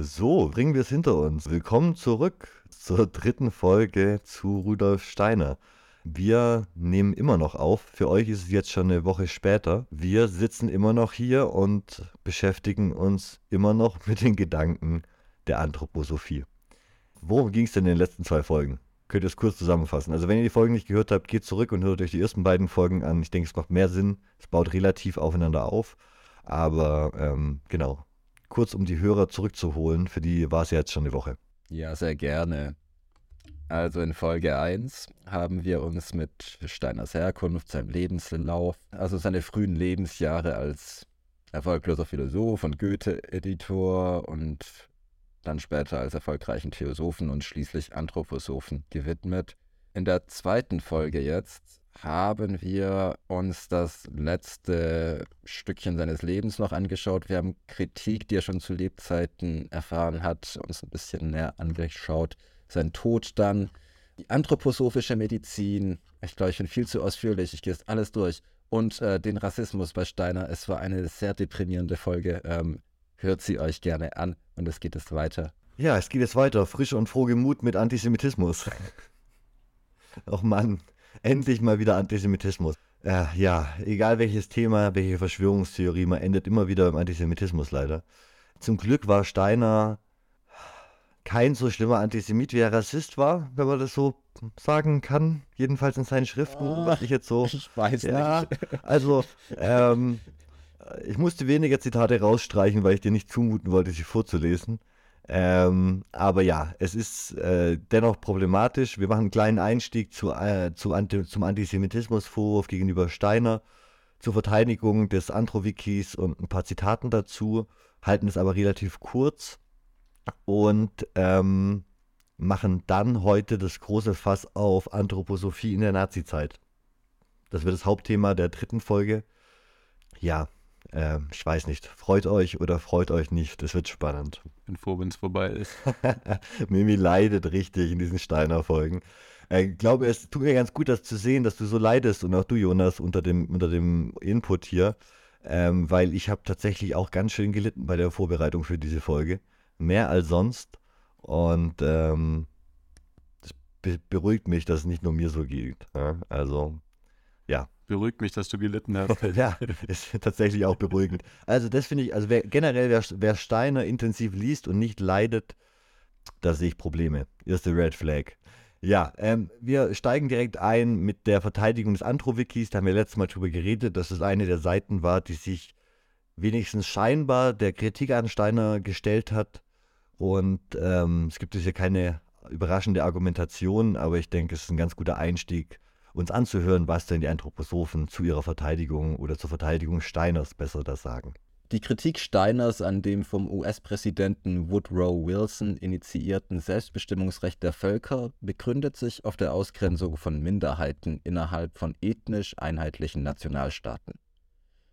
So, bringen wir es hinter uns. Willkommen zurück zur dritten Folge zu Rudolf Steiner. Wir nehmen immer noch auf. Für euch ist es jetzt schon eine Woche später. Wir sitzen immer noch hier und beschäftigen uns immer noch mit den Gedanken der Anthroposophie. Worum ging es denn in den letzten zwei Folgen? Könnt ihr es kurz zusammenfassen? Also, wenn ihr die Folgen nicht gehört habt, geht zurück und hört euch die ersten beiden Folgen an. Ich denke, es macht mehr Sinn. Es baut relativ aufeinander auf. Aber ähm, genau, kurz um die Hörer zurückzuholen, für die war es ja jetzt schon eine Woche. Ja, sehr gerne. Also in Folge 1 haben wir uns mit Steiners Herkunft, seinem Lebenslauf, also seine frühen Lebensjahre als erfolgloser Philosoph und Goethe-Editor und dann später als erfolgreichen Theosophen und schließlich Anthroposophen gewidmet. In der zweiten Folge jetzt haben wir uns das letzte Stückchen seines Lebens noch angeschaut. Wir haben Kritik, die er schon zu Lebzeiten erfahren hat, uns ein bisschen näher angeschaut. Sein Tod dann, die anthroposophische Medizin. Ich glaube, ich bin viel zu ausführlich. Ich gehe jetzt alles durch. Und äh, den Rassismus bei Steiner. Es war eine sehr deprimierende Folge. Ähm, hört sie euch gerne an und es geht jetzt weiter. Ja, es geht jetzt weiter. Frisch und froh Gemut mit Antisemitismus. Och Mann. Endlich mal wieder Antisemitismus. Äh, ja, egal welches Thema, welche Verschwörungstheorie, man endet immer wieder im Antisemitismus leider. Zum Glück war Steiner kein so schlimmer Antisemit, wie er Rassist war, wenn man das so sagen kann. Jedenfalls in seinen Schriften. Oh, ich jetzt so. Ich weiß ja, nicht. Also, ähm, ich musste weniger Zitate rausstreichen, weil ich dir nicht zumuten wollte, sie vorzulesen. Ähm, aber ja, es ist äh, dennoch problematisch. Wir machen einen kleinen Einstieg zu, äh, zu Anti zum Antisemitismusvorwurf gegenüber Steiner, zur Verteidigung des Androwikis und ein paar Zitaten dazu, halten es aber relativ kurz und ähm, machen dann heute das große Fass auf Anthroposophie in der Nazizeit. Das wird das Hauptthema der dritten Folge. Ja, äh, ich weiß nicht, freut euch oder freut euch nicht, das wird spannend. Bin froh, wenn es vorbei ist. Mimi leidet richtig in diesen Steiner-Folgen. Äh, ich glaube, es tut mir ganz gut, das zu sehen, dass du so leidest und auch du, Jonas, unter dem, unter dem Input hier, ähm, weil ich habe tatsächlich auch ganz schön gelitten bei der Vorbereitung für diese Folge. Mehr als sonst. Und ähm, das be beruhigt mich, dass es nicht nur mir so geht. Ja? Also, ja, beruhigt mich, dass du gelitten hast. ja, ist tatsächlich auch beruhigend. Also das finde ich, also wer, generell, wer, wer Steiner intensiv liest und nicht leidet, da sehe ich Probleme. Erste Red Flag. Ja, ähm, wir steigen direkt ein mit der Verteidigung des Antro-Wikis. Da haben wir letztes Mal drüber geredet, dass es eine der Seiten war, die sich wenigstens scheinbar der Kritik an Steiner gestellt hat. Und ähm, es gibt hier keine überraschende Argumentation, aber ich denke, es ist ein ganz guter Einstieg uns anzuhören, was denn die Anthroposophen zu ihrer Verteidigung oder zur Verteidigung Steiners besser das sagen. Die Kritik Steiners an dem vom US-Präsidenten Woodrow Wilson initiierten Selbstbestimmungsrecht der Völker begründet sich auf der Ausgrenzung von Minderheiten innerhalb von ethnisch einheitlichen Nationalstaaten.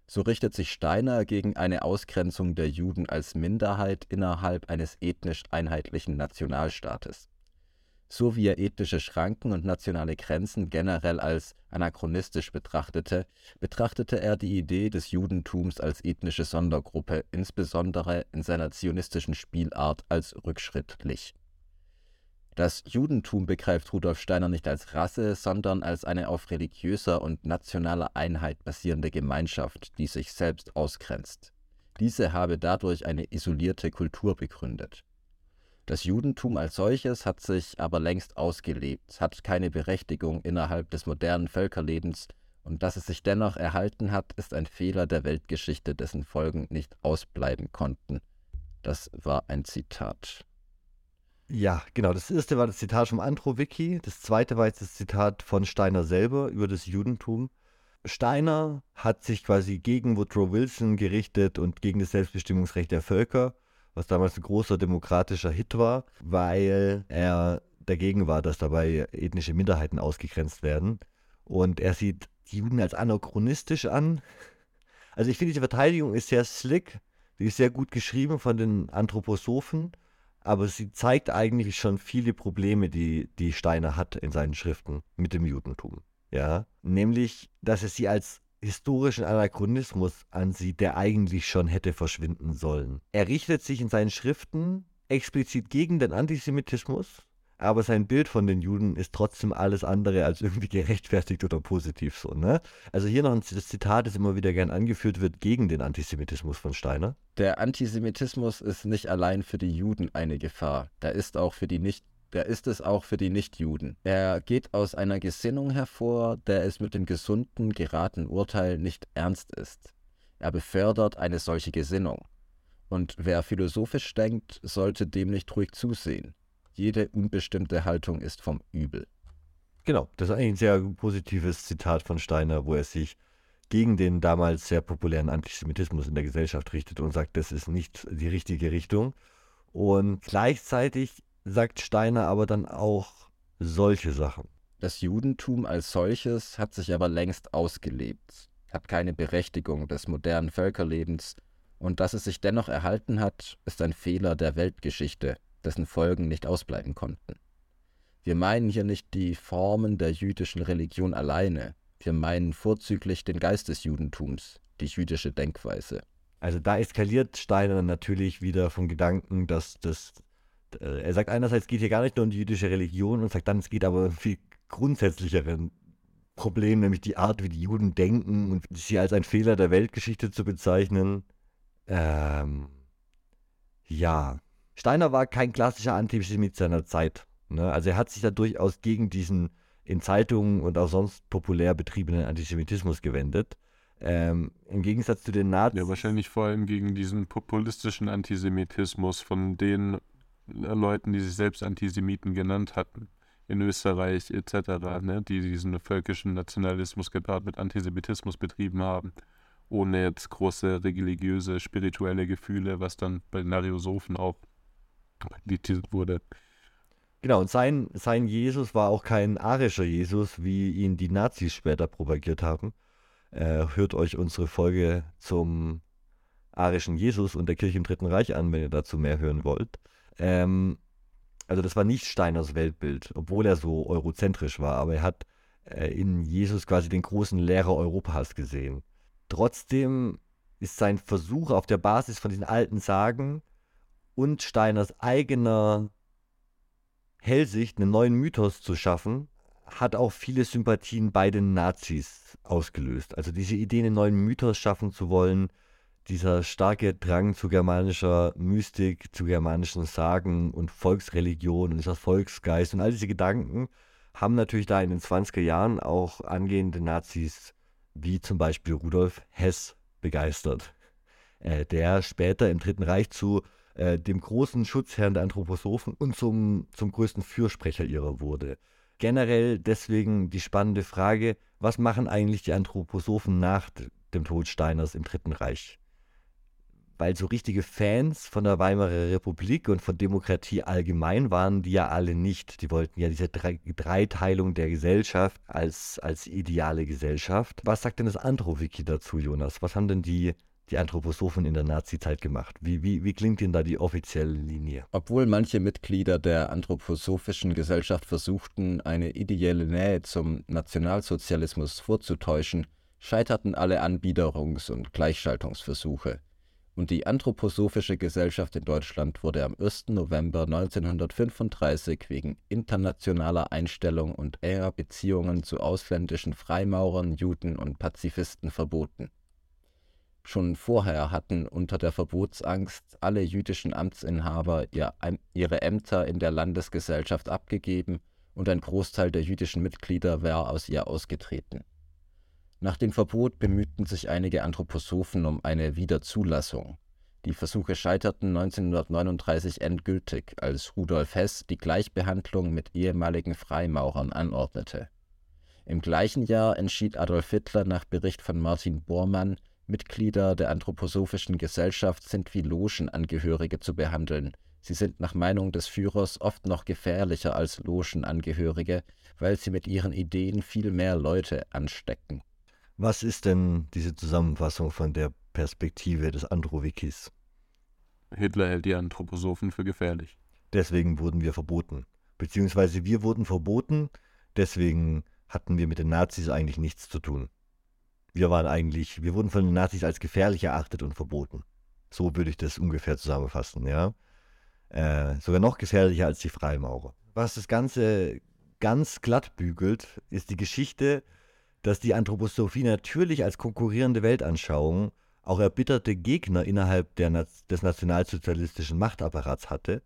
So richtet sich Steiner gegen eine Ausgrenzung der Juden als Minderheit innerhalb eines ethnisch einheitlichen Nationalstaates so wie er ethnische Schranken und nationale Grenzen generell als anachronistisch betrachtete, betrachtete er die Idee des Judentums als ethnische Sondergruppe, insbesondere in seiner zionistischen Spielart, als rückschrittlich. Das Judentum begreift Rudolf Steiner nicht als Rasse, sondern als eine auf religiöser und nationaler Einheit basierende Gemeinschaft, die sich selbst ausgrenzt. Diese habe dadurch eine isolierte Kultur begründet das Judentum als solches hat sich aber längst ausgelebt, hat keine Berechtigung innerhalb des modernen Völkerlebens, und dass es sich dennoch erhalten hat, ist ein Fehler der Weltgeschichte, dessen Folgen nicht ausbleiben konnten. Das war ein Zitat. Ja, genau. Das erste war das Zitat vom Andro-Wiki. Das zweite war jetzt das Zitat von Steiner selber über das Judentum. Steiner hat sich quasi gegen Woodrow Wilson gerichtet und gegen das Selbstbestimmungsrecht der Völker was damals ein großer demokratischer Hit war, weil er dagegen war, dass dabei ethnische Minderheiten ausgegrenzt werden. Und er sieht die Juden als anachronistisch an. Also ich finde, die Verteidigung ist sehr slick, die ist sehr gut geschrieben von den Anthroposophen, aber sie zeigt eigentlich schon viele Probleme, die, die Steiner hat in seinen Schriften mit dem Judentum. Ja, nämlich, dass er sie als historischen Anachronismus ansieht, der eigentlich schon hätte verschwinden sollen. Er richtet sich in seinen Schriften explizit gegen den Antisemitismus, aber sein Bild von den Juden ist trotzdem alles andere als irgendwie gerechtfertigt oder positiv so. Ne? Also hier noch ein Zitat, das immer wieder gern angeführt wird gegen den Antisemitismus von Steiner. Der Antisemitismus ist nicht allein für die Juden eine Gefahr, der ist auch für die nicht der ist es auch für die Nichtjuden. Er geht aus einer Gesinnung hervor, der es mit dem gesunden, geraten Urteil nicht ernst ist. Er befördert eine solche Gesinnung. Und wer philosophisch denkt, sollte dem nicht ruhig zusehen. Jede unbestimmte Haltung ist vom Übel. Genau, das ist eigentlich ein sehr positives Zitat von Steiner, wo er sich gegen den damals sehr populären Antisemitismus in der Gesellschaft richtet und sagt, das ist nicht die richtige Richtung. Und gleichzeitig sagt Steiner aber dann auch solche Sachen. Das Judentum als solches hat sich aber längst ausgelebt, hat keine Berechtigung des modernen Völkerlebens, und dass es sich dennoch erhalten hat, ist ein Fehler der Weltgeschichte, dessen Folgen nicht ausbleiben konnten. Wir meinen hier nicht die Formen der jüdischen Religion alleine, wir meinen vorzüglich den Geist des Judentums, die jüdische Denkweise. Also da eskaliert Steiner natürlich wieder vom Gedanken, dass das äh, er sagt einerseits, es geht hier gar nicht nur um die jüdische Religion und sagt dann, es geht aber um viel grundsätzlicheren Problem, nämlich die Art, wie die Juden denken und sie als ein Fehler der Weltgeschichte zu bezeichnen. Ähm, ja. Steiner war kein klassischer Antisemit seiner Zeit. Ne? Also er hat sich da durchaus gegen diesen in Zeitungen und auch sonst populär betriebenen Antisemitismus gewendet. Ähm, Im Gegensatz zu den Nazis. Ja, wahrscheinlich vor allem gegen diesen populistischen Antisemitismus von den Leuten, die sich selbst Antisemiten genannt hatten, in Österreich etc., ne, die diesen völkischen Nationalismus gepaart mit Antisemitismus betrieben haben, ohne jetzt große religiöse, spirituelle Gefühle, was dann bei den Ariosophen auch praktiziert wurde. Genau, und sein, sein Jesus war auch kein arischer Jesus, wie ihn die Nazis später propagiert haben. Äh, hört euch unsere Folge zum arischen Jesus und der Kirche im Dritten Reich an, wenn ihr dazu mehr hören wollt. Ähm, also das war nicht Steiners Weltbild, obwohl er so eurozentrisch war, aber er hat äh, in Jesus quasi den großen Lehrer Europas gesehen. Trotzdem ist sein Versuch auf der Basis von diesen alten Sagen und Steiners eigener Hellsicht einen neuen Mythos zu schaffen, hat auch viele Sympathien bei den Nazis ausgelöst. Also diese Idee, einen neuen Mythos schaffen zu wollen, dieser starke Drang zu germanischer Mystik, zu germanischen Sagen und Volksreligion und dieser Volksgeist und all diese Gedanken haben natürlich da in den 20er Jahren auch angehende Nazis wie zum Beispiel Rudolf Hess begeistert, äh, der später im Dritten Reich zu äh, dem großen Schutzherrn der Anthroposophen und zum, zum größten Fürsprecher ihrer wurde. Generell deswegen die spannende Frage, was machen eigentlich die Anthroposophen nach dem Tod Steiners im Dritten Reich? Weil so richtige Fans von der Weimarer Republik und von Demokratie allgemein waren die ja alle nicht. Die wollten ja diese Dreiteilung der Gesellschaft als, als ideale Gesellschaft. Was sagt denn das Andro-Wiki dazu, Jonas? Was haben denn die, die Anthroposophen in der Nazi-Zeit gemacht? Wie, wie, wie klingt denn da die offizielle Linie? Obwohl manche Mitglieder der anthroposophischen Gesellschaft versuchten, eine ideelle Nähe zum Nationalsozialismus vorzutäuschen, scheiterten alle Anbiederungs- und Gleichschaltungsversuche und die Anthroposophische Gesellschaft in Deutschland wurde am 1. November 1935 wegen internationaler Einstellung und enger Beziehungen zu ausländischen Freimaurern, Juden und Pazifisten verboten. Schon vorher hatten unter der Verbotsangst alle jüdischen Amtsinhaber ihre Ämter in der Landesgesellschaft abgegeben und ein Großteil der jüdischen Mitglieder war aus ihr ausgetreten nach dem Verbot bemühten sich einige Anthroposophen um eine Wiederzulassung. Die Versuche scheiterten 1939 endgültig, als Rudolf Hess die Gleichbehandlung mit ehemaligen Freimaurern anordnete. Im gleichen Jahr entschied Adolf Hitler nach Bericht von Martin Bormann, Mitglieder der Anthroposophischen Gesellschaft sind wie Logenangehörige zu behandeln. Sie sind nach Meinung des Führers oft noch gefährlicher als Logenangehörige, weil sie mit ihren Ideen viel mehr Leute anstecken. Was ist denn diese Zusammenfassung von der Perspektive des Androwikis? Hitler hält die Anthroposophen für gefährlich. Deswegen wurden wir verboten. Beziehungsweise wir wurden verboten, deswegen hatten wir mit den Nazis eigentlich nichts zu tun. Wir waren eigentlich, wir wurden von den Nazis als gefährlich erachtet und verboten. So würde ich das ungefähr zusammenfassen, ja. Äh, sogar noch gefährlicher als die Freimaurer. Was das Ganze ganz glatt bügelt, ist die Geschichte, dass die Anthroposophie natürlich als konkurrierende Weltanschauung auch erbitterte Gegner innerhalb der, des nationalsozialistischen Machtapparats hatte,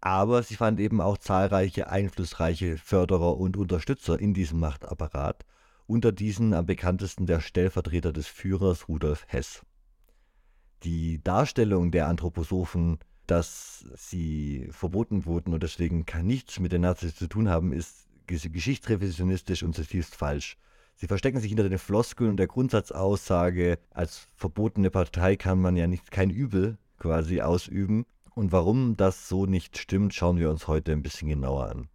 aber sie fand eben auch zahlreiche einflussreiche Förderer und Unterstützer in diesem Machtapparat, unter diesen am bekanntesten der Stellvertreter des Führers Rudolf Hess. Die Darstellung der Anthroposophen, dass sie verboten wurden und deswegen nichts mit den Nazis zu tun haben, ist geschichtsrevisionistisch und zutiefst falsch. Sie verstecken sich hinter den Floskeln und der Grundsatzaussage, als verbotene Partei kann man ja nicht kein Übel quasi ausüben. Und warum das so nicht stimmt, schauen wir uns heute ein bisschen genauer an.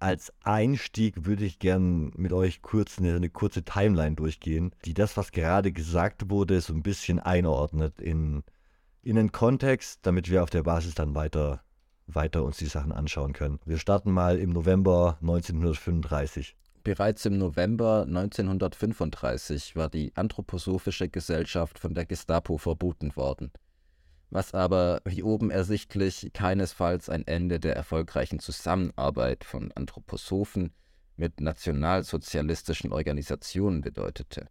Als Einstieg würde ich gern mit euch kurz eine, eine kurze Timeline durchgehen, die das, was gerade gesagt wurde, so ein bisschen einordnet in, in einen Kontext, damit wir auf der Basis dann weiter, weiter uns die Sachen anschauen können. Wir starten mal im November 1935. Bereits im November 1935 war die Anthroposophische Gesellschaft von der Gestapo verboten worden, was aber wie oben ersichtlich keinesfalls ein Ende der erfolgreichen Zusammenarbeit von Anthroposophen mit nationalsozialistischen Organisationen bedeutete.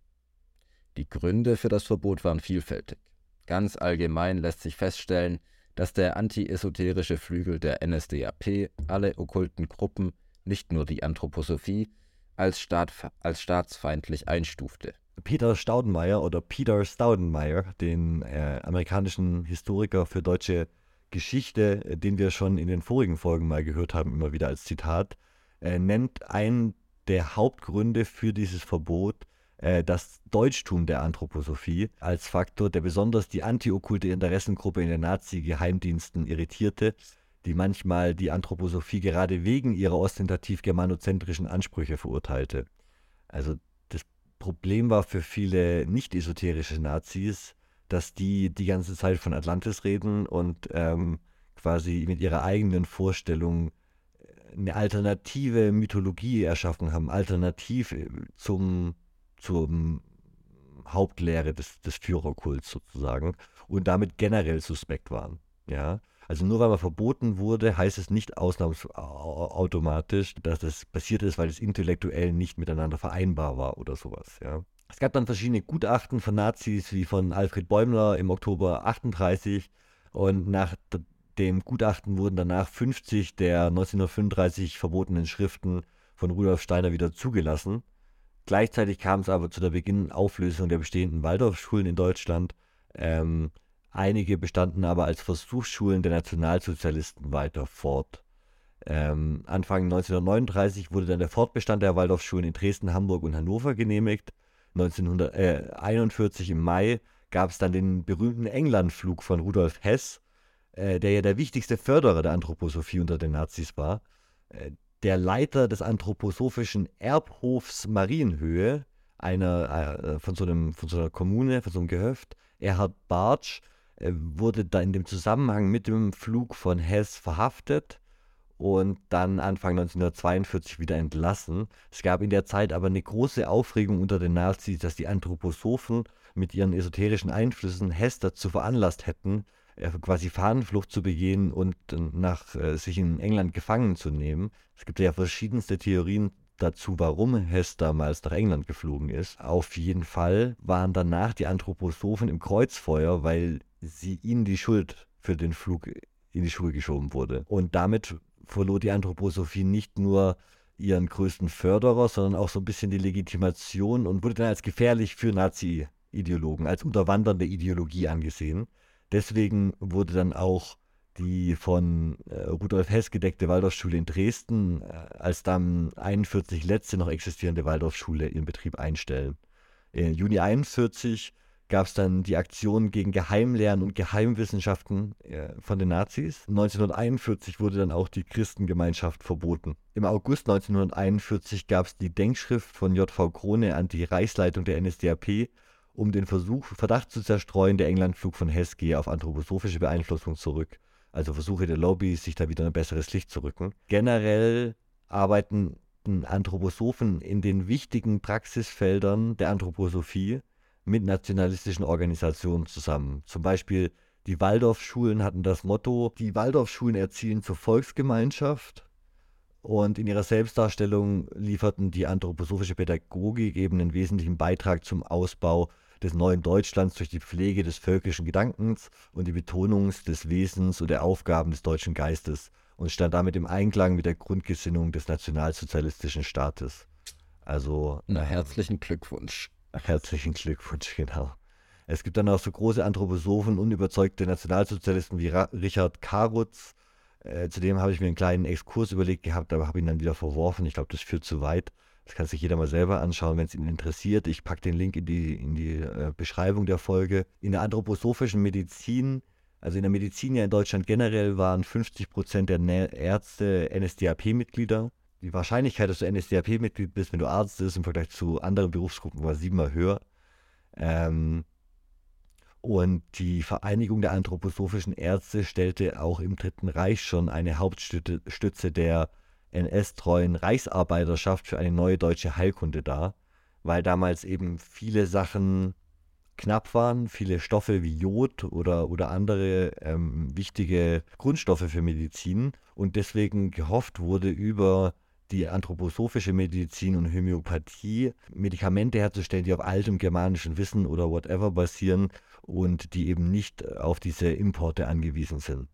Die Gründe für das Verbot waren vielfältig. Ganz allgemein lässt sich feststellen, dass der anti-esoterische Flügel der NSDAP alle okkulten Gruppen, nicht nur die Anthroposophie, als, Staat, als staatsfeindlich einstufte. Peter Staudenmeier oder Peter Staudenmeier, den äh, amerikanischen Historiker für deutsche Geschichte, äh, den wir schon in den vorigen Folgen mal gehört haben, immer wieder als Zitat, äh, nennt einen der Hauptgründe für dieses Verbot äh, das Deutschtum der Anthroposophie als Faktor, der besonders die antiokkulte Interessengruppe in den Nazi-Geheimdiensten irritierte die manchmal die Anthroposophie gerade wegen ihrer ostentativ germanozentrischen Ansprüche verurteilte. Also das Problem war für viele nicht esoterische Nazis, dass die die ganze Zeit von Atlantis reden und ähm, quasi mit ihrer eigenen Vorstellung äh, eine alternative Mythologie erschaffen haben, alternativ äh, zum, zum Hauptlehre des, des Führerkults sozusagen und damit generell suspekt waren. Ja, also nur weil man verboten wurde, heißt es nicht ausnahmsautomatisch, dass das passiert ist, weil es intellektuell nicht miteinander vereinbar war oder sowas. Ja. Es gab dann verschiedene Gutachten von Nazis, wie von Alfred Bäumler im Oktober 38 und nach dem Gutachten wurden danach 50 der 1935 verbotenen Schriften von Rudolf Steiner wieder zugelassen. Gleichzeitig kam es aber zu der Beginnauflösung der bestehenden Waldorfschulen in Deutschland. Ähm, Einige bestanden aber als Versuchsschulen der Nationalsozialisten weiter fort. Ähm, Anfang 1939 wurde dann der Fortbestand der Waldorfschulen in Dresden, Hamburg und Hannover genehmigt. 1941 im Mai gab es dann den berühmten Englandflug von Rudolf Hess, äh, der ja der wichtigste Förderer der Anthroposophie unter den Nazis war. Äh, der Leiter des anthroposophischen Erbhofs Marienhöhe, einer äh, von, so einem, von so einer Kommune, von so einem Gehöft, Erhard Bartsch, äh, wurde da in dem Zusammenhang mit dem Flug von Hess verhaftet und dann Anfang 1942 wieder entlassen. Es gab in der Zeit aber eine große Aufregung unter den Nazis, dass die Anthroposophen mit ihren esoterischen Einflüssen Hess dazu veranlasst hätten, äh, quasi Fahnenflucht zu begehen und nach äh, sich in England gefangen zu nehmen. Es gibt ja verschiedenste Theorien dazu, warum Hess damals nach England geflogen ist. Auf jeden Fall waren danach die Anthroposophen im Kreuzfeuer, weil sie ihnen die Schuld für den Flug in die Schuhe geschoben wurde. Und damit verlor die Anthroposophie nicht nur ihren größten Förderer, sondern auch so ein bisschen die Legitimation und wurde dann als gefährlich für Nazi-Ideologen, als unterwandernde Ideologie angesehen. Deswegen wurde dann auch die von äh, Rudolf Hess gedeckte Waldorfschule in Dresden äh, als dann 41 letzte noch existierende Waldorfschule in Betrieb einstellen. Im Juni 41 gab es dann die Aktion gegen Geheimlehren und Geheimwissenschaften äh, von den Nazis. 1941 wurde dann auch die Christengemeinschaft verboten. Im August 1941 gab es die Denkschrift von JV Krone an die Reichsleitung der NSDAP, um den Versuch, Verdacht zu zerstreuen, der Englandflug von Hess gehe auf anthroposophische Beeinflussung zurück. Also Versuche der Lobby, sich da wieder ein besseres Licht zu rücken. Generell arbeiten Anthroposophen in den wichtigen Praxisfeldern der Anthroposophie mit nationalistischen Organisationen zusammen. Zum Beispiel Die Waldorfschulen hatten das Motto, die Waldorfschulen erzielen zur Volksgemeinschaft. Und in ihrer Selbstdarstellung lieferten die anthroposophische Pädagogik eben einen wesentlichen Beitrag zum Ausbau des neuen Deutschlands durch die Pflege des völkischen Gedankens und die Betonung des Wesens und der Aufgaben des deutschen Geistes und stand damit im Einklang mit der Grundgesinnung des nationalsozialistischen Staates. Also. Na, herzlichen Glückwunsch. Herzlichen Glückwunsch, genau. Es gibt dann auch so große Anthroposophen, unüberzeugte Nationalsozialisten wie Ra Richard Karutz. Äh, zudem habe ich mir einen kleinen Exkurs überlegt gehabt, aber habe ihn dann wieder verworfen. Ich glaube, das führt zu weit. Das kann sich jeder mal selber anschauen, wenn es ihn interessiert. Ich packe den Link in die, in die äh, Beschreibung der Folge. In der anthroposophischen Medizin, also in der Medizin ja in Deutschland generell, waren 50 Prozent der Ärzte NSDAP-Mitglieder. Die Wahrscheinlichkeit, dass du NSDAP-Mitglied bist, wenn du Arzt bist, im Vergleich zu anderen Berufsgruppen war siebenmal höher. Ähm, und die Vereinigung der anthroposophischen Ärzte stellte auch im Dritten Reich schon eine Hauptstütze der NS-treuen Reichsarbeiterschaft für eine neue deutsche Heilkunde dar, weil damals eben viele Sachen knapp waren, viele Stoffe wie Jod oder, oder andere ähm, wichtige Grundstoffe für Medizin und deswegen gehofft wurde über die anthroposophische Medizin und Homöopathie Medikamente herzustellen, die auf altem germanischen Wissen oder whatever basieren und die eben nicht auf diese Importe angewiesen sind.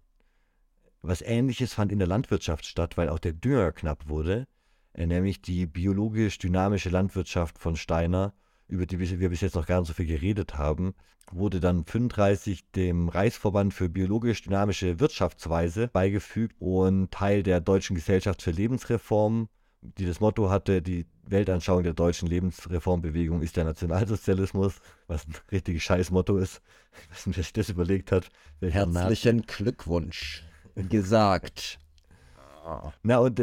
Was ähnliches fand in der Landwirtschaft statt, weil auch der Dünger knapp wurde, äh, nämlich die biologisch-dynamische Landwirtschaft von Steiner, über die wir bis jetzt noch gar nicht so viel geredet haben, wurde dann 35 dem Reichsverband für biologisch-dynamische Wirtschaftsweise beigefügt und Teil der Deutschen Gesellschaft für Lebensreform, die das Motto hatte, die Weltanschauung der deutschen Lebensreformbewegung ist der Nationalsozialismus, was ein richtiges Scheißmotto ist, wer sich das überlegt hat. Herzlichen Glückwunsch gesagt. Na, und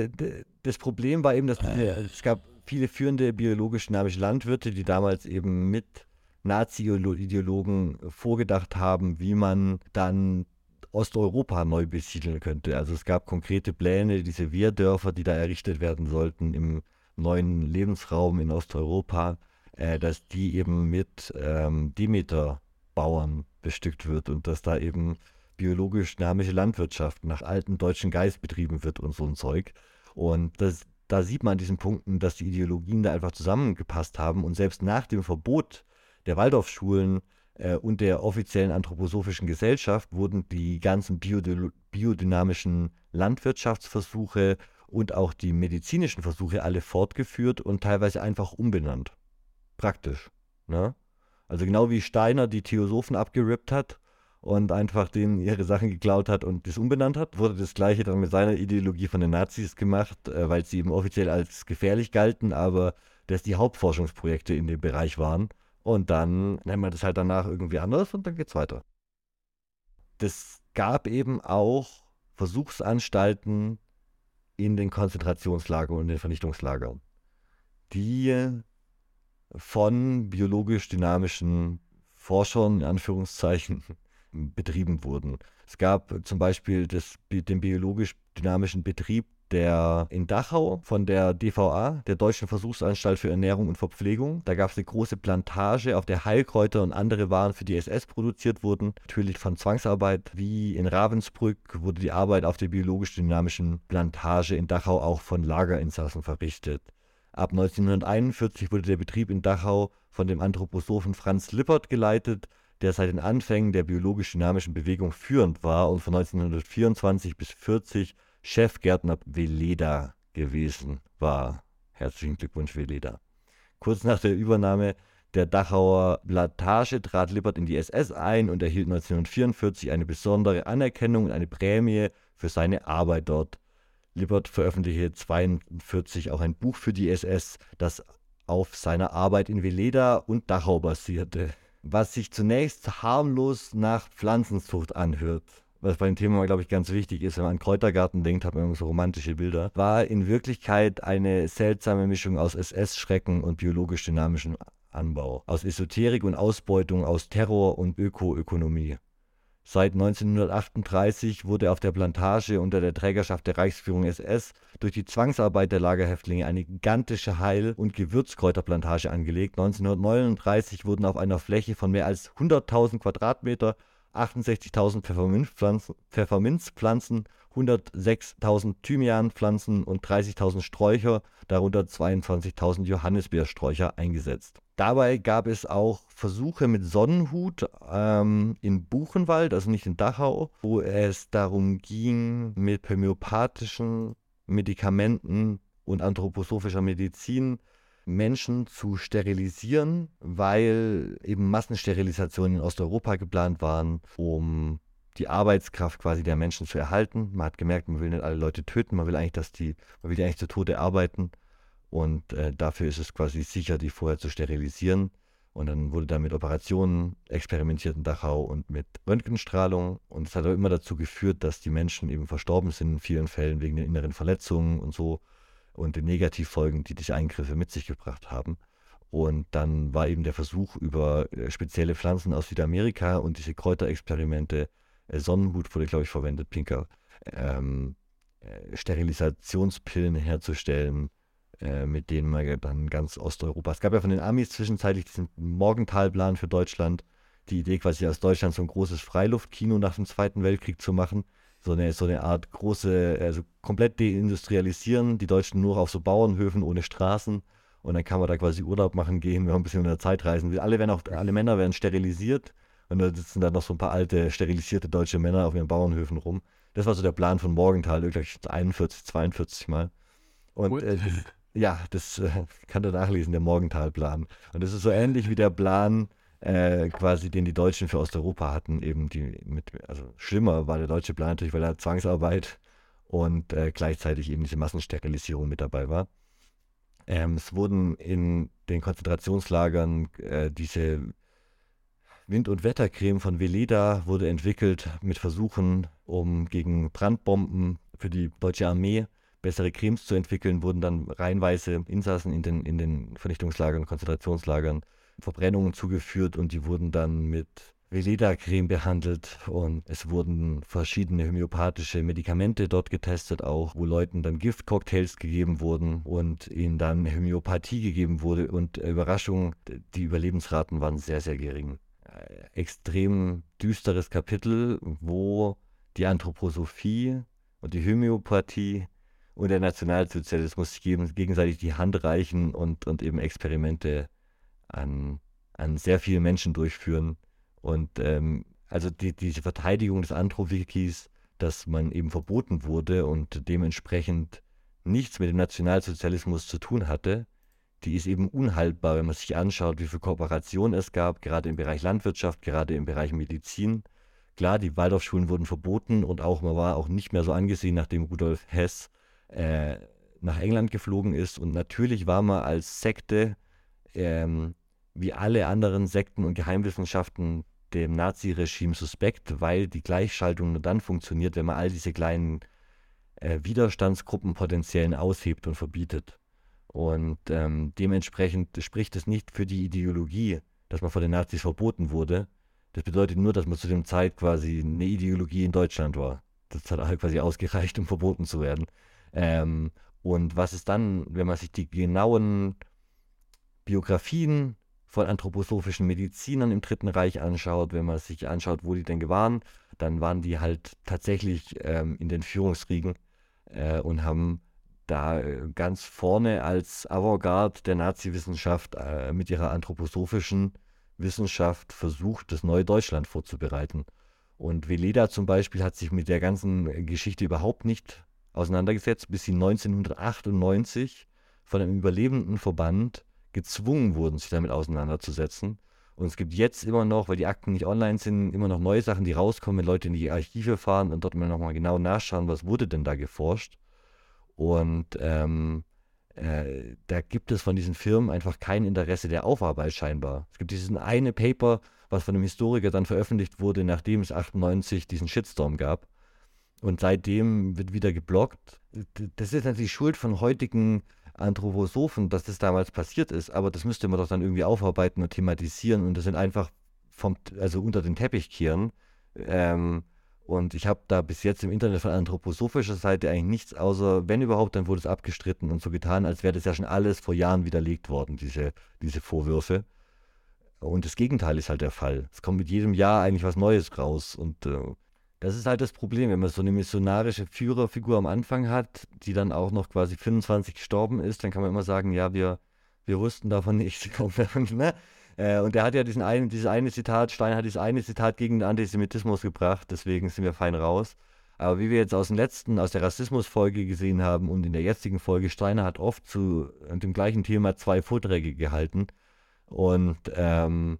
das Problem war eben, dass es gab viele führende biologisch-dynamische Landwirte, die damals eben mit Nazi-Ideologen vorgedacht haben, wie man dann Osteuropa neu besiedeln könnte. Also es gab konkrete Pläne, diese Wehrdörfer, die da errichtet werden sollten im neuen Lebensraum in Osteuropa, äh, dass die eben mit ähm, Demeter-Bauern bestückt wird und dass da eben biologisch-dynamische Landwirtschaft nach alten deutschen Geist betrieben wird und so ein Zeug. Und das, da sieht man an diesen Punkten, dass die Ideologien da einfach zusammengepasst haben und selbst nach dem Verbot der Waldorfschulen äh, und der offiziellen anthroposophischen Gesellschaft wurden die ganzen biodynamischen Landwirtschaftsversuche und auch die medizinischen Versuche alle fortgeführt und teilweise einfach umbenannt. Praktisch. Ne? Also genau wie Steiner die Theosophen abgerippt hat und einfach denen ihre Sachen geklaut hat und das umbenannt hat. Wurde das gleiche dann mit seiner Ideologie von den Nazis gemacht, äh, weil sie eben offiziell als gefährlich galten, aber dass die Hauptforschungsprojekte in dem Bereich waren. Und dann nennt man das halt danach irgendwie anders und dann geht's weiter. Das gab eben auch Versuchsanstalten in den Konzentrationslagern und den Vernichtungslagern, die von biologisch-dynamischen Forschern, in Anführungszeichen, betrieben wurden. Es gab zum Beispiel das, den biologisch-dynamischen Betrieb der in Dachau von der DVA, der Deutschen Versuchsanstalt für Ernährung und Verpflegung. Da gab es eine große Plantage, auf der Heilkräuter und andere Waren für die SS produziert wurden. Natürlich von Zwangsarbeit. Wie in Ravensbrück wurde die Arbeit auf der biologisch-dynamischen Plantage in Dachau auch von Lagerinsassen verrichtet. Ab 1941 wurde der Betrieb in Dachau von dem Anthroposophen Franz Lippert geleitet der seit den Anfängen der biologisch-dynamischen Bewegung führend war und von 1924 bis 40 Chefgärtner Veleda gewesen war. Herzlichen Glückwunsch, Veleda. Kurz nach der Übernahme der Dachauer Plantage trat Lippert in die SS ein und erhielt 1944 eine besondere Anerkennung und eine Prämie für seine Arbeit dort. Lippert veröffentlichte 1942 auch ein Buch für die SS, das auf seiner Arbeit in Veleda und Dachau basierte was sich zunächst harmlos nach Pflanzenzucht anhört, was bei dem Thema, glaube ich, ganz wichtig ist, wenn man an Kräutergarten denkt, hat man so romantische Bilder, war in Wirklichkeit eine seltsame Mischung aus SS-Schrecken und biologisch-dynamischem Anbau, aus Esoterik und Ausbeutung, aus Terror und Ökoökonomie. Seit 1938 wurde auf der Plantage unter der Trägerschaft der Reichsführung SS durch die Zwangsarbeit der Lagerhäftlinge eine gigantische Heil- und Gewürzkräuterplantage angelegt. 1939 wurden auf einer Fläche von mehr als 100.000 Quadratmeter 68.000 Pfefferminzpflanzen, Pfefferminzpflanzen 106.000 Thymianpflanzen und 30.000 Sträucher, darunter 22.000 Johannisbeersträucher eingesetzt. Dabei gab es auch Versuche mit Sonnenhut ähm, in Buchenwald, also nicht in Dachau, wo es darum ging, mit homöopathischen Medikamenten und anthroposophischer Medizin Menschen zu sterilisieren, weil eben Massensterilisationen in Osteuropa geplant waren, um die Arbeitskraft quasi der Menschen zu erhalten. Man hat gemerkt, man will nicht alle Leute töten, man will eigentlich, dass die, man will die eigentlich zu Tode arbeiten. Und äh, dafür ist es quasi sicher, die vorher zu sterilisieren. Und dann wurde da mit Operationen experimentiert in Dachau und mit Röntgenstrahlung. Und es hat auch immer dazu geführt, dass die Menschen eben verstorben sind in vielen Fällen wegen den inneren Verletzungen und so und den Negativfolgen, die diese Eingriffe mit sich gebracht haben. Und dann war eben der Versuch über äh, spezielle Pflanzen aus Südamerika und diese Kräuterexperimente äh, Sonnenhut wurde, glaube ich, verwendet, Pinker, ähm, äh, Sterilisationspillen herzustellen, äh, mit denen man dann ganz Osteuropa. Es gab ja von den Amis zwischenzeitlich diesen Morgentalplan für Deutschland, die Idee quasi aus Deutschland so ein großes Freiluftkino nach dem Zweiten Weltkrieg zu machen. So eine, so eine Art große, also komplett deindustrialisieren, die Deutschen nur auf so Bauernhöfen ohne Straßen. Und dann kann man da quasi Urlaub machen gehen, wenn man ein bisschen in der Zeit reisen will. Alle, werden auch, alle Männer werden sterilisiert und da sitzen dann noch so ein paar alte, sterilisierte deutsche Männer auf ihren Bauernhöfen rum. Das war so der Plan von Morgenthal, wirklich 41, 42 Mal. Und äh, ja, das äh, kann er nachlesen, der Morgenthal-Plan. Und das ist so ähnlich wie der Plan, äh, quasi, den die Deutschen für Osteuropa hatten, eben die mit, also schlimmer war der deutsche Plan natürlich, weil da Zwangsarbeit und äh, gleichzeitig eben diese Massensterilisierung mit dabei war. Ähm, es wurden in den Konzentrationslagern äh, diese Wind- und Wettercreme von Veleda wurde entwickelt mit Versuchen, um gegen Brandbomben für die deutsche Armee bessere Cremes zu entwickeln, wurden dann reihenweise Insassen in den, in den Vernichtungslagern, Konzentrationslagern Verbrennungen zugeführt und die wurden dann mit Veleda-Creme behandelt und es wurden verschiedene homöopathische Medikamente dort getestet, auch wo Leuten dann Giftcocktails gegeben wurden und ihnen dann Homöopathie gegeben wurde und Überraschung, die Überlebensraten waren sehr, sehr gering. Extrem düsteres Kapitel, wo die Anthroposophie und die Homöopathie und der Nationalsozialismus sich gegenseitig die Hand reichen und, und eben Experimente an, an sehr vielen Menschen durchführen. Und ähm, also die, diese Verteidigung des Anthro-Wikis, dass man eben verboten wurde und dementsprechend nichts mit dem Nationalsozialismus zu tun hatte, die ist eben unhaltbar, wenn man sich anschaut, wie viel Kooperation es gab, gerade im Bereich Landwirtschaft, gerade im Bereich Medizin. Klar, die Waldorfschulen wurden verboten und auch man war auch nicht mehr so angesehen, nachdem Rudolf Hess äh, nach England geflogen ist. Und natürlich war man als Sekte, ähm, wie alle anderen Sekten und Geheimwissenschaften, dem Nazi-Regime suspekt, weil die Gleichschaltung nur dann funktioniert, wenn man all diese kleinen äh, Widerstandsgruppen potenziellen aushebt und verbietet. Und ähm, dementsprechend spricht es nicht für die Ideologie, dass man von den Nazis verboten wurde. Das bedeutet nur, dass man zu dem Zeit quasi eine Ideologie in Deutschland war. Das hat halt quasi ausgereicht, um verboten zu werden. Ähm, und was ist dann, wenn man sich die genauen Biografien von anthroposophischen Medizinern im Dritten Reich anschaut, wenn man sich anschaut, wo die denn waren, dann waren die halt tatsächlich ähm, in den Führungsriegen äh, und haben da äh, ganz vorne als Avantgarde der Nazi-Wissenschaft äh, mit ihrer anthroposophischen Wissenschaft versucht, das neue Deutschland vorzubereiten. Und Veleda zum Beispiel hat sich mit der ganzen Geschichte überhaupt nicht auseinandergesetzt, bis sie 1998 von einem überlebenden Verband gezwungen wurden, sich damit auseinanderzusetzen. Und es gibt jetzt immer noch, weil die Akten nicht online sind, immer noch neue Sachen, die rauskommen, wenn Leute in die Archive fahren und dort mal nochmal genau nachschauen, was wurde denn da geforscht. Und ähm, äh, da gibt es von diesen Firmen einfach kein Interesse der Aufarbeit scheinbar. Es gibt dieses eine Paper, was von einem Historiker dann veröffentlicht wurde, nachdem es 98 diesen Shitstorm gab. Und seitdem wird wieder geblockt. Das ist natürlich Schuld von heutigen Anthroposophen, dass das damals passiert ist, aber das müsste man doch dann irgendwie aufarbeiten und thematisieren und das sind einfach vom, also unter den Teppich kehren. Ähm, und ich habe da bis jetzt im Internet von anthroposophischer Seite eigentlich nichts, außer wenn überhaupt, dann wurde es abgestritten und so getan, als wäre das ja schon alles vor Jahren widerlegt worden, diese, diese Vorwürfe. Und das Gegenteil ist halt der Fall. Es kommt mit jedem Jahr eigentlich was Neues raus. Und äh, das ist halt das Problem, wenn man so eine missionarische Führerfigur am Anfang hat, die dann auch noch quasi 25 gestorben ist, dann kann man immer sagen, ja, wir, wir wussten davon nichts. ne? Äh, und er hat ja diesen einen, dieses eine Zitat, Stein hat dieses eine Zitat gegen den Antisemitismus gebracht, deswegen sind wir fein raus. Aber wie wir jetzt aus dem letzten, aus der Rassismusfolge gesehen haben und in der jetzigen Folge, Steiner hat oft zu dem gleichen Thema zwei Vorträge gehalten und ähm,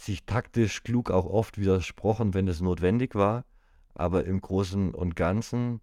sich taktisch klug auch oft widersprochen, wenn es notwendig war. Aber im Großen und Ganzen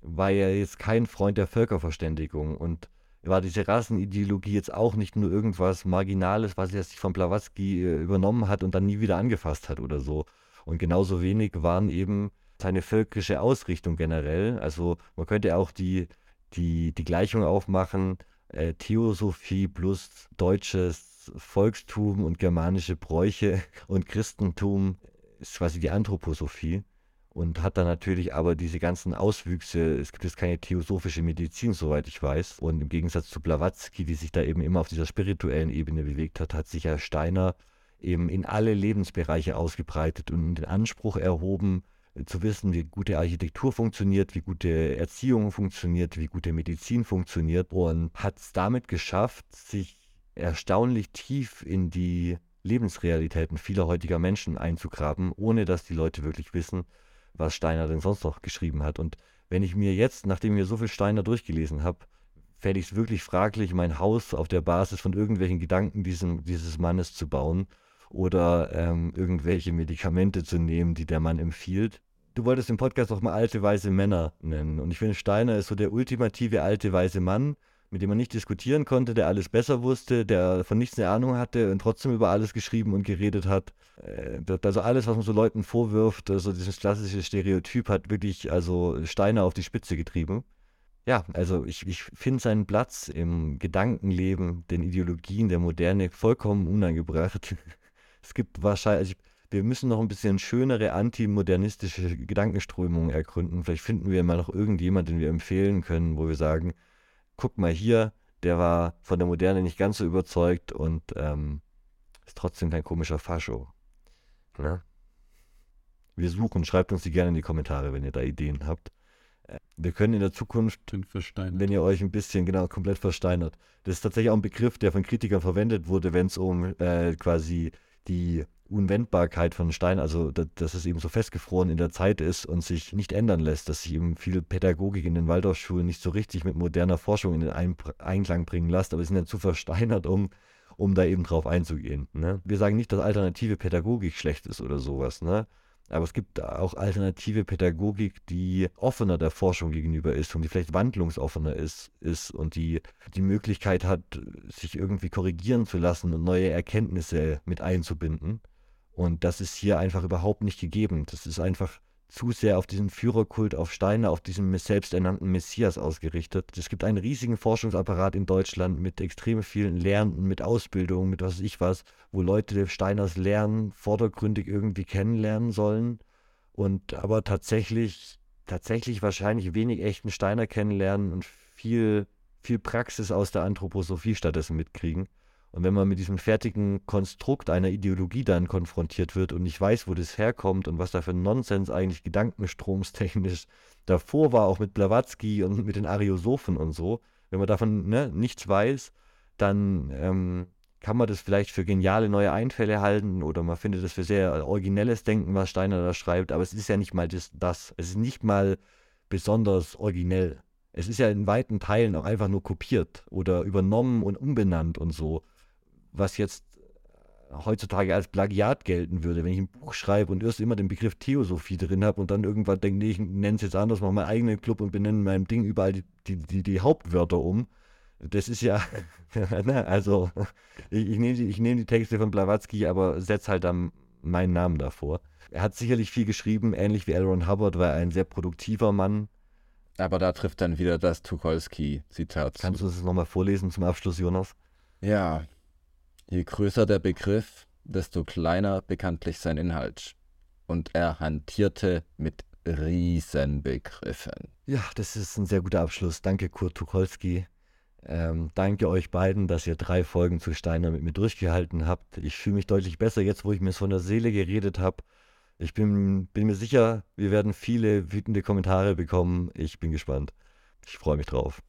war er jetzt kein Freund der Völkerverständigung und war diese Rassenideologie jetzt auch nicht nur irgendwas Marginales, was er sich von Blavatsky äh, übernommen hat und dann nie wieder angefasst hat oder so. Und genauso wenig waren eben seine völkische Ausrichtung generell. Also man könnte auch die, die, die Gleichung aufmachen, äh, Theosophie plus deutsches Volkstum und germanische Bräuche und Christentum ist quasi die Anthroposophie und hat dann natürlich aber diese ganzen Auswüchse. Es gibt jetzt keine theosophische Medizin, soweit ich weiß. Und im Gegensatz zu Blavatsky, die sich da eben immer auf dieser spirituellen Ebene bewegt hat, hat sich ja Steiner eben in alle Lebensbereiche ausgebreitet und den Anspruch erhoben, zu wissen, wie gute Architektur funktioniert, wie gute Erziehung funktioniert, wie gute Medizin funktioniert und hat es damit geschafft, sich erstaunlich tief in die Lebensrealitäten vieler heutiger Menschen einzugraben, ohne dass die Leute wirklich wissen, was Steiner denn sonst noch geschrieben hat. Und wenn ich mir jetzt, nachdem ich mir so viel Steiner durchgelesen habe, fände ich es wirklich fraglich, mein Haus auf der Basis von irgendwelchen Gedanken diesem, dieses Mannes zu bauen oder ähm, irgendwelche Medikamente zu nehmen, die der Mann empfiehlt. Du wolltest den Podcast auch mal alte weise Männer nennen. Und ich finde, Steiner ist so der ultimative alte weise Mann, mit dem man nicht diskutieren konnte, der alles besser wusste, der von nichts eine Ahnung hatte und trotzdem über alles geschrieben und geredet hat. Äh, also alles, was man so Leuten vorwirft, also dieses klassische Stereotyp hat wirklich also Steine auf die Spitze getrieben. Ja, also ich, ich finde seinen Platz im Gedankenleben, den Ideologien der Moderne vollkommen unangebracht. es gibt wahrscheinlich, also wir müssen noch ein bisschen schönere antimodernistische Gedankenströmungen ergründen. Vielleicht finden wir mal noch irgendjemanden, den wir empfehlen können, wo wir sagen, guck mal hier, der war von der Moderne nicht ganz so überzeugt und ähm, ist trotzdem kein komischer Fascho. Ne? Wir suchen, schreibt uns die gerne in die Kommentare, wenn ihr da Ideen habt. Äh, wir können in der Zukunft, wenn ihr euch ein bisschen, genau, komplett versteinert. Das ist tatsächlich auch ein Begriff, der von Kritikern verwendet wurde, wenn es um äh, quasi die Unwendbarkeit von Stein, also dass es eben so festgefroren in der Zeit ist und sich nicht ändern lässt, dass sich eben viel Pädagogik in den Waldorfschulen nicht so richtig mit moderner Forschung in den Einklang bringen lässt, aber sie sind ja zu versteinert, um, um da eben drauf einzugehen. Ne? Wir sagen nicht, dass alternative Pädagogik schlecht ist oder sowas, ne? Aber es gibt auch alternative Pädagogik, die offener der Forschung gegenüber ist und die vielleicht wandlungsoffener ist, ist und die die Möglichkeit hat, sich irgendwie korrigieren zu lassen und neue Erkenntnisse mit einzubinden. Und das ist hier einfach überhaupt nicht gegeben. Das ist einfach zu sehr auf diesen Führerkult auf Steine, auf diesen selbsternannten Messias ausgerichtet. Es gibt einen riesigen Forschungsapparat in Deutschland mit extrem vielen Lernenden, mit Ausbildung, mit was weiß ich was, wo Leute Steiners Lernen vordergründig irgendwie kennenlernen sollen und aber tatsächlich, tatsächlich wahrscheinlich wenig echten Steiner kennenlernen und viel, viel Praxis aus der Anthroposophie stattdessen mitkriegen. Und wenn man mit diesem fertigen Konstrukt einer Ideologie dann konfrontiert wird und nicht weiß, wo das herkommt und was da für ein Nonsens eigentlich gedankenstromstechnisch davor war, auch mit Blavatsky und mit den Ariosophen und so, wenn man davon ne, nichts weiß, dann ähm, kann man das vielleicht für geniale neue Einfälle halten oder man findet das für sehr originelles Denken, was Steiner da schreibt, aber es ist ja nicht mal das, das. Es ist nicht mal besonders originell. Es ist ja in weiten Teilen auch einfach nur kopiert oder übernommen und umbenannt und so was jetzt heutzutage als Plagiat gelten würde, wenn ich ein Buch schreibe und erst immer den Begriff Theosophie drin habe und dann irgendwann denke, nee, ich nenne es jetzt anders, mache meinen eigenen Club und benenne meinem Ding überall die, die, die, die Hauptwörter um. Das ist ja, ne, also ich, ich nehme die, nehm die Texte von Blavatsky, aber setze halt dann meinen Namen davor. Er hat sicherlich viel geschrieben, ähnlich wie L. Ron Hubbard war er ein sehr produktiver Mann. Aber da trifft dann wieder das Tucholsky-Zitat. Kannst du das nochmal vorlesen zum Abschluss, Jonas? Ja, Je größer der Begriff, desto kleiner bekanntlich sein Inhalt. Und er hantierte mit Riesenbegriffen. Ja, das ist ein sehr guter Abschluss. Danke, Kurt Tucholsky. Ähm, danke euch beiden, dass ihr drei Folgen zu Steiner mit mir durchgehalten habt. Ich fühle mich deutlich besser jetzt, wo ich mir es von der Seele geredet habe. Ich bin, bin mir sicher, wir werden viele wütende Kommentare bekommen. Ich bin gespannt. Ich freue mich drauf.